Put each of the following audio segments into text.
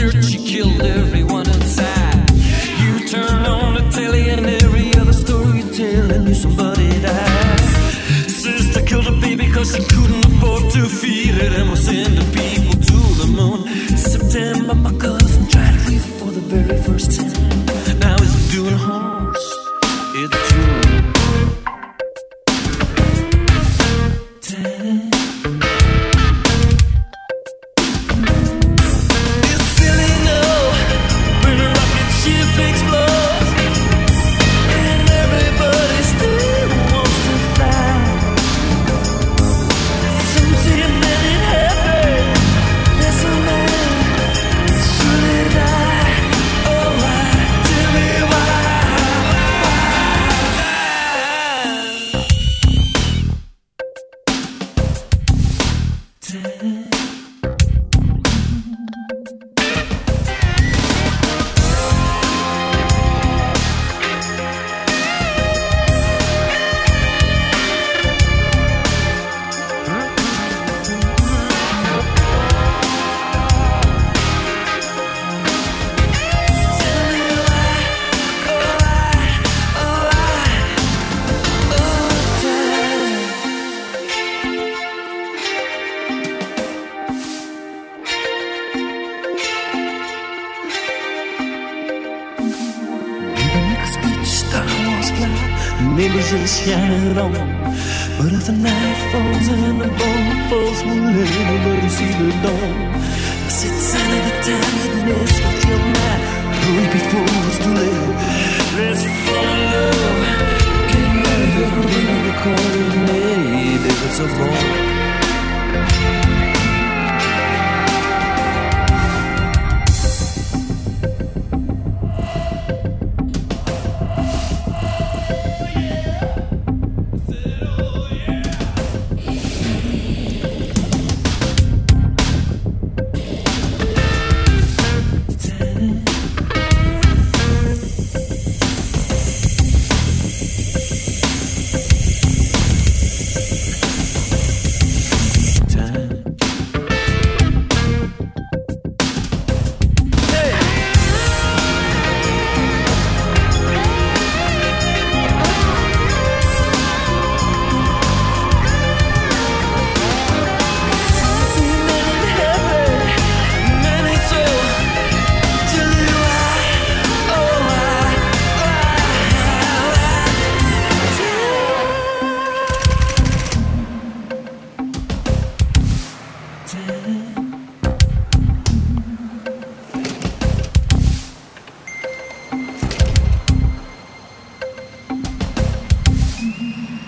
She killed everyone. When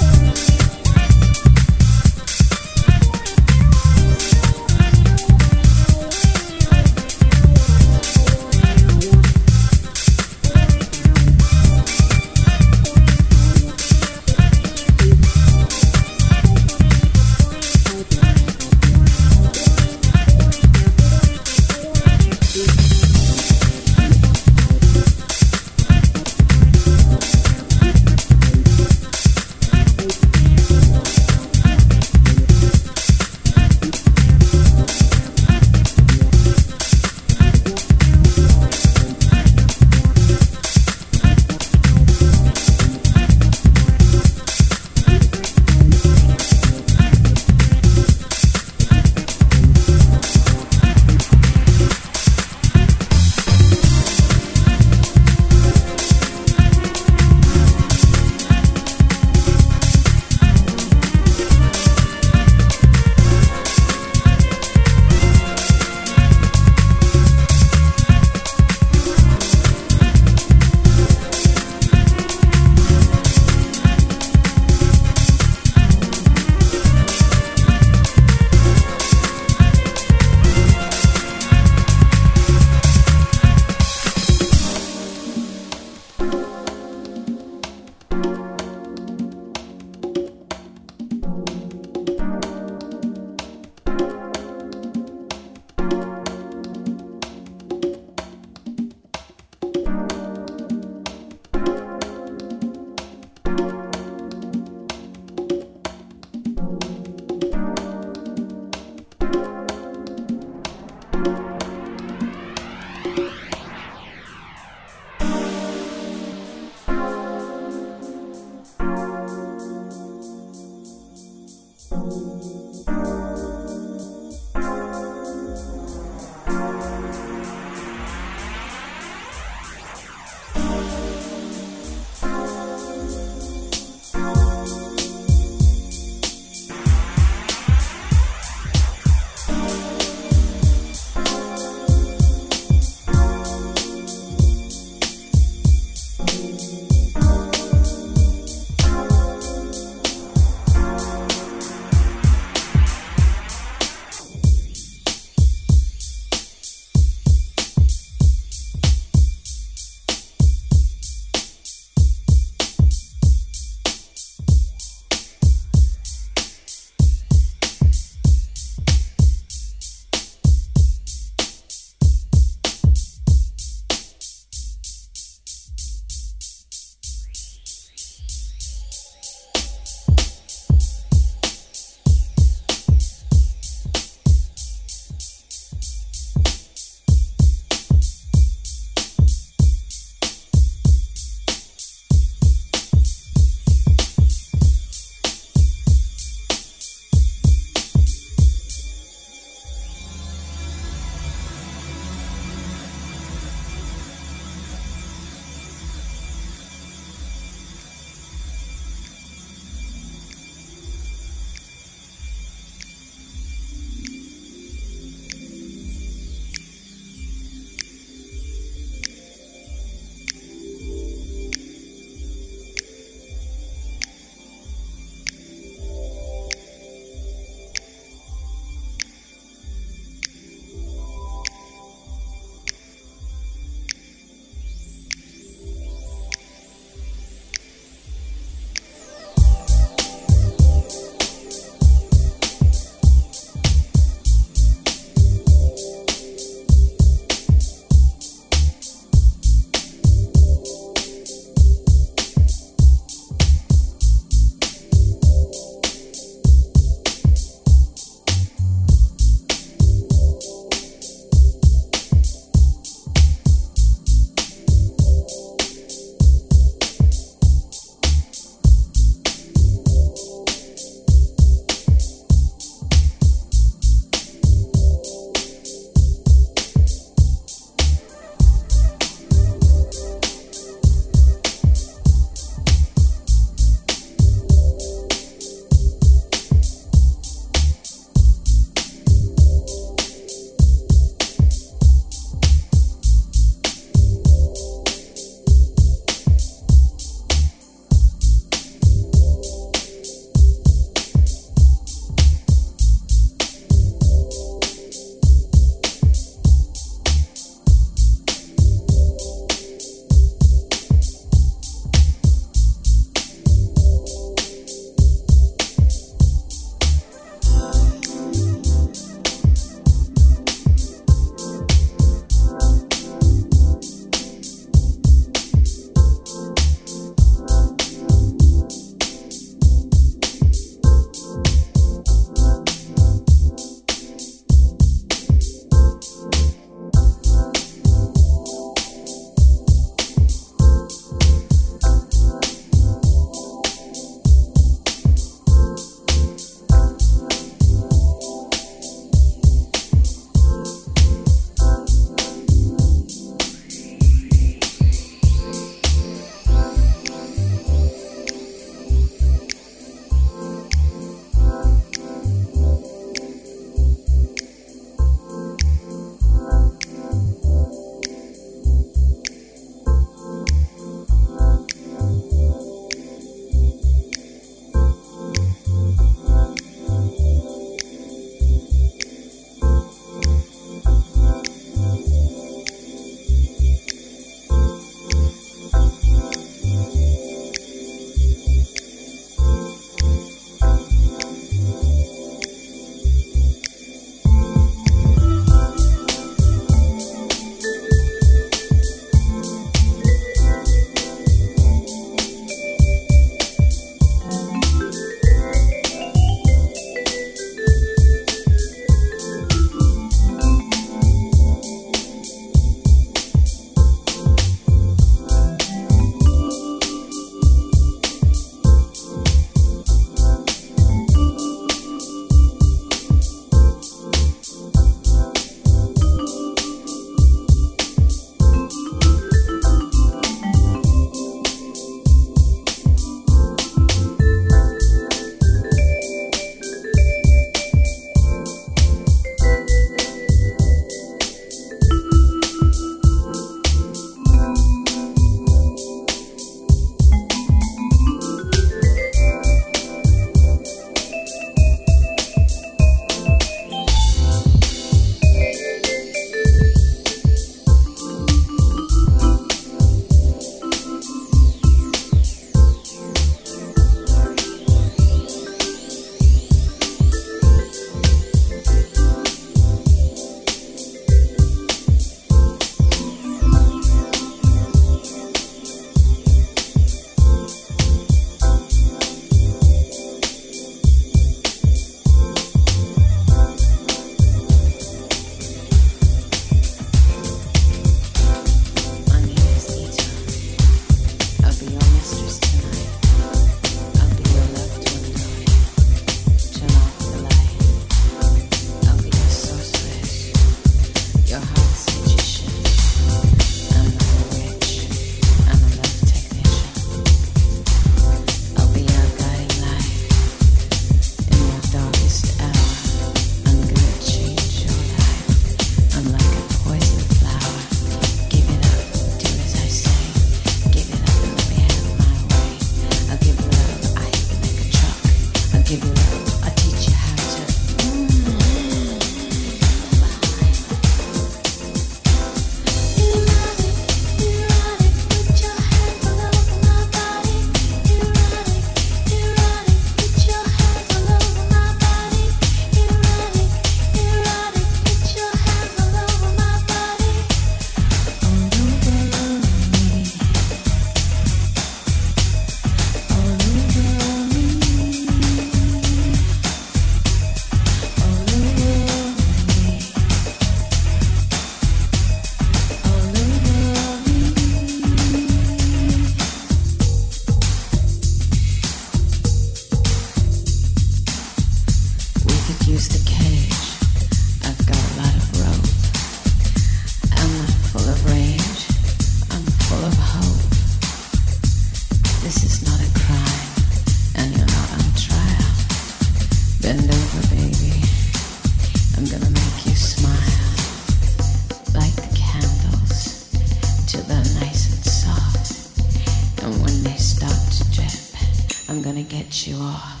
I'm gonna get you off.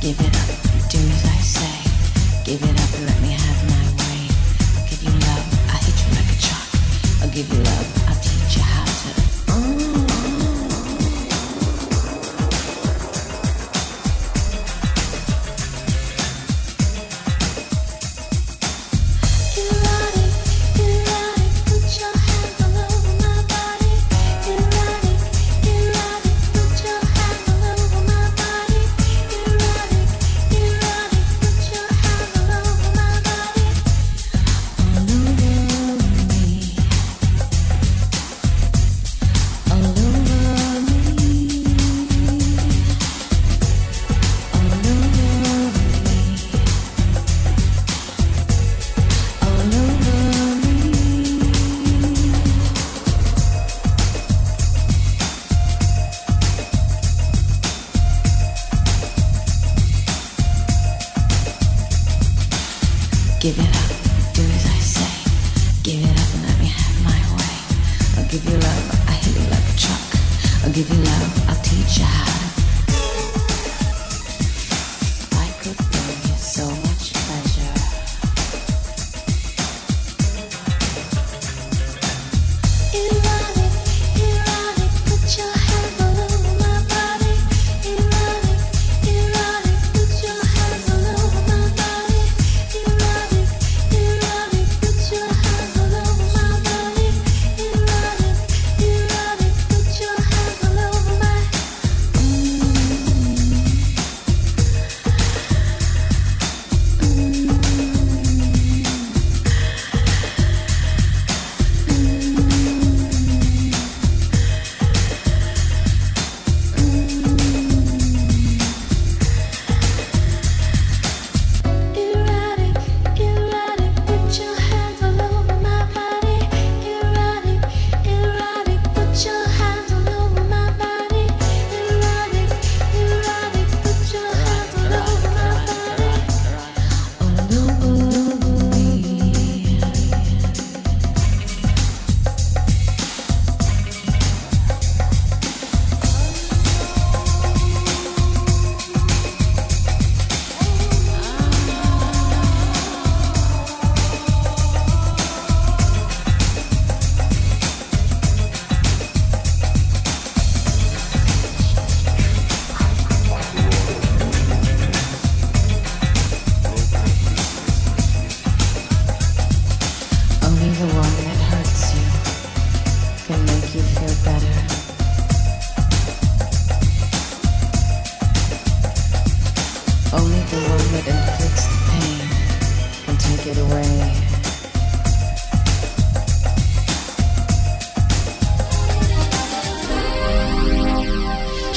Give it up, do as I say. Give it up and let me have my way. I'll give you love, I'll hit you like a truck. I'll give you love.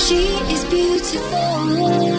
She is beautiful.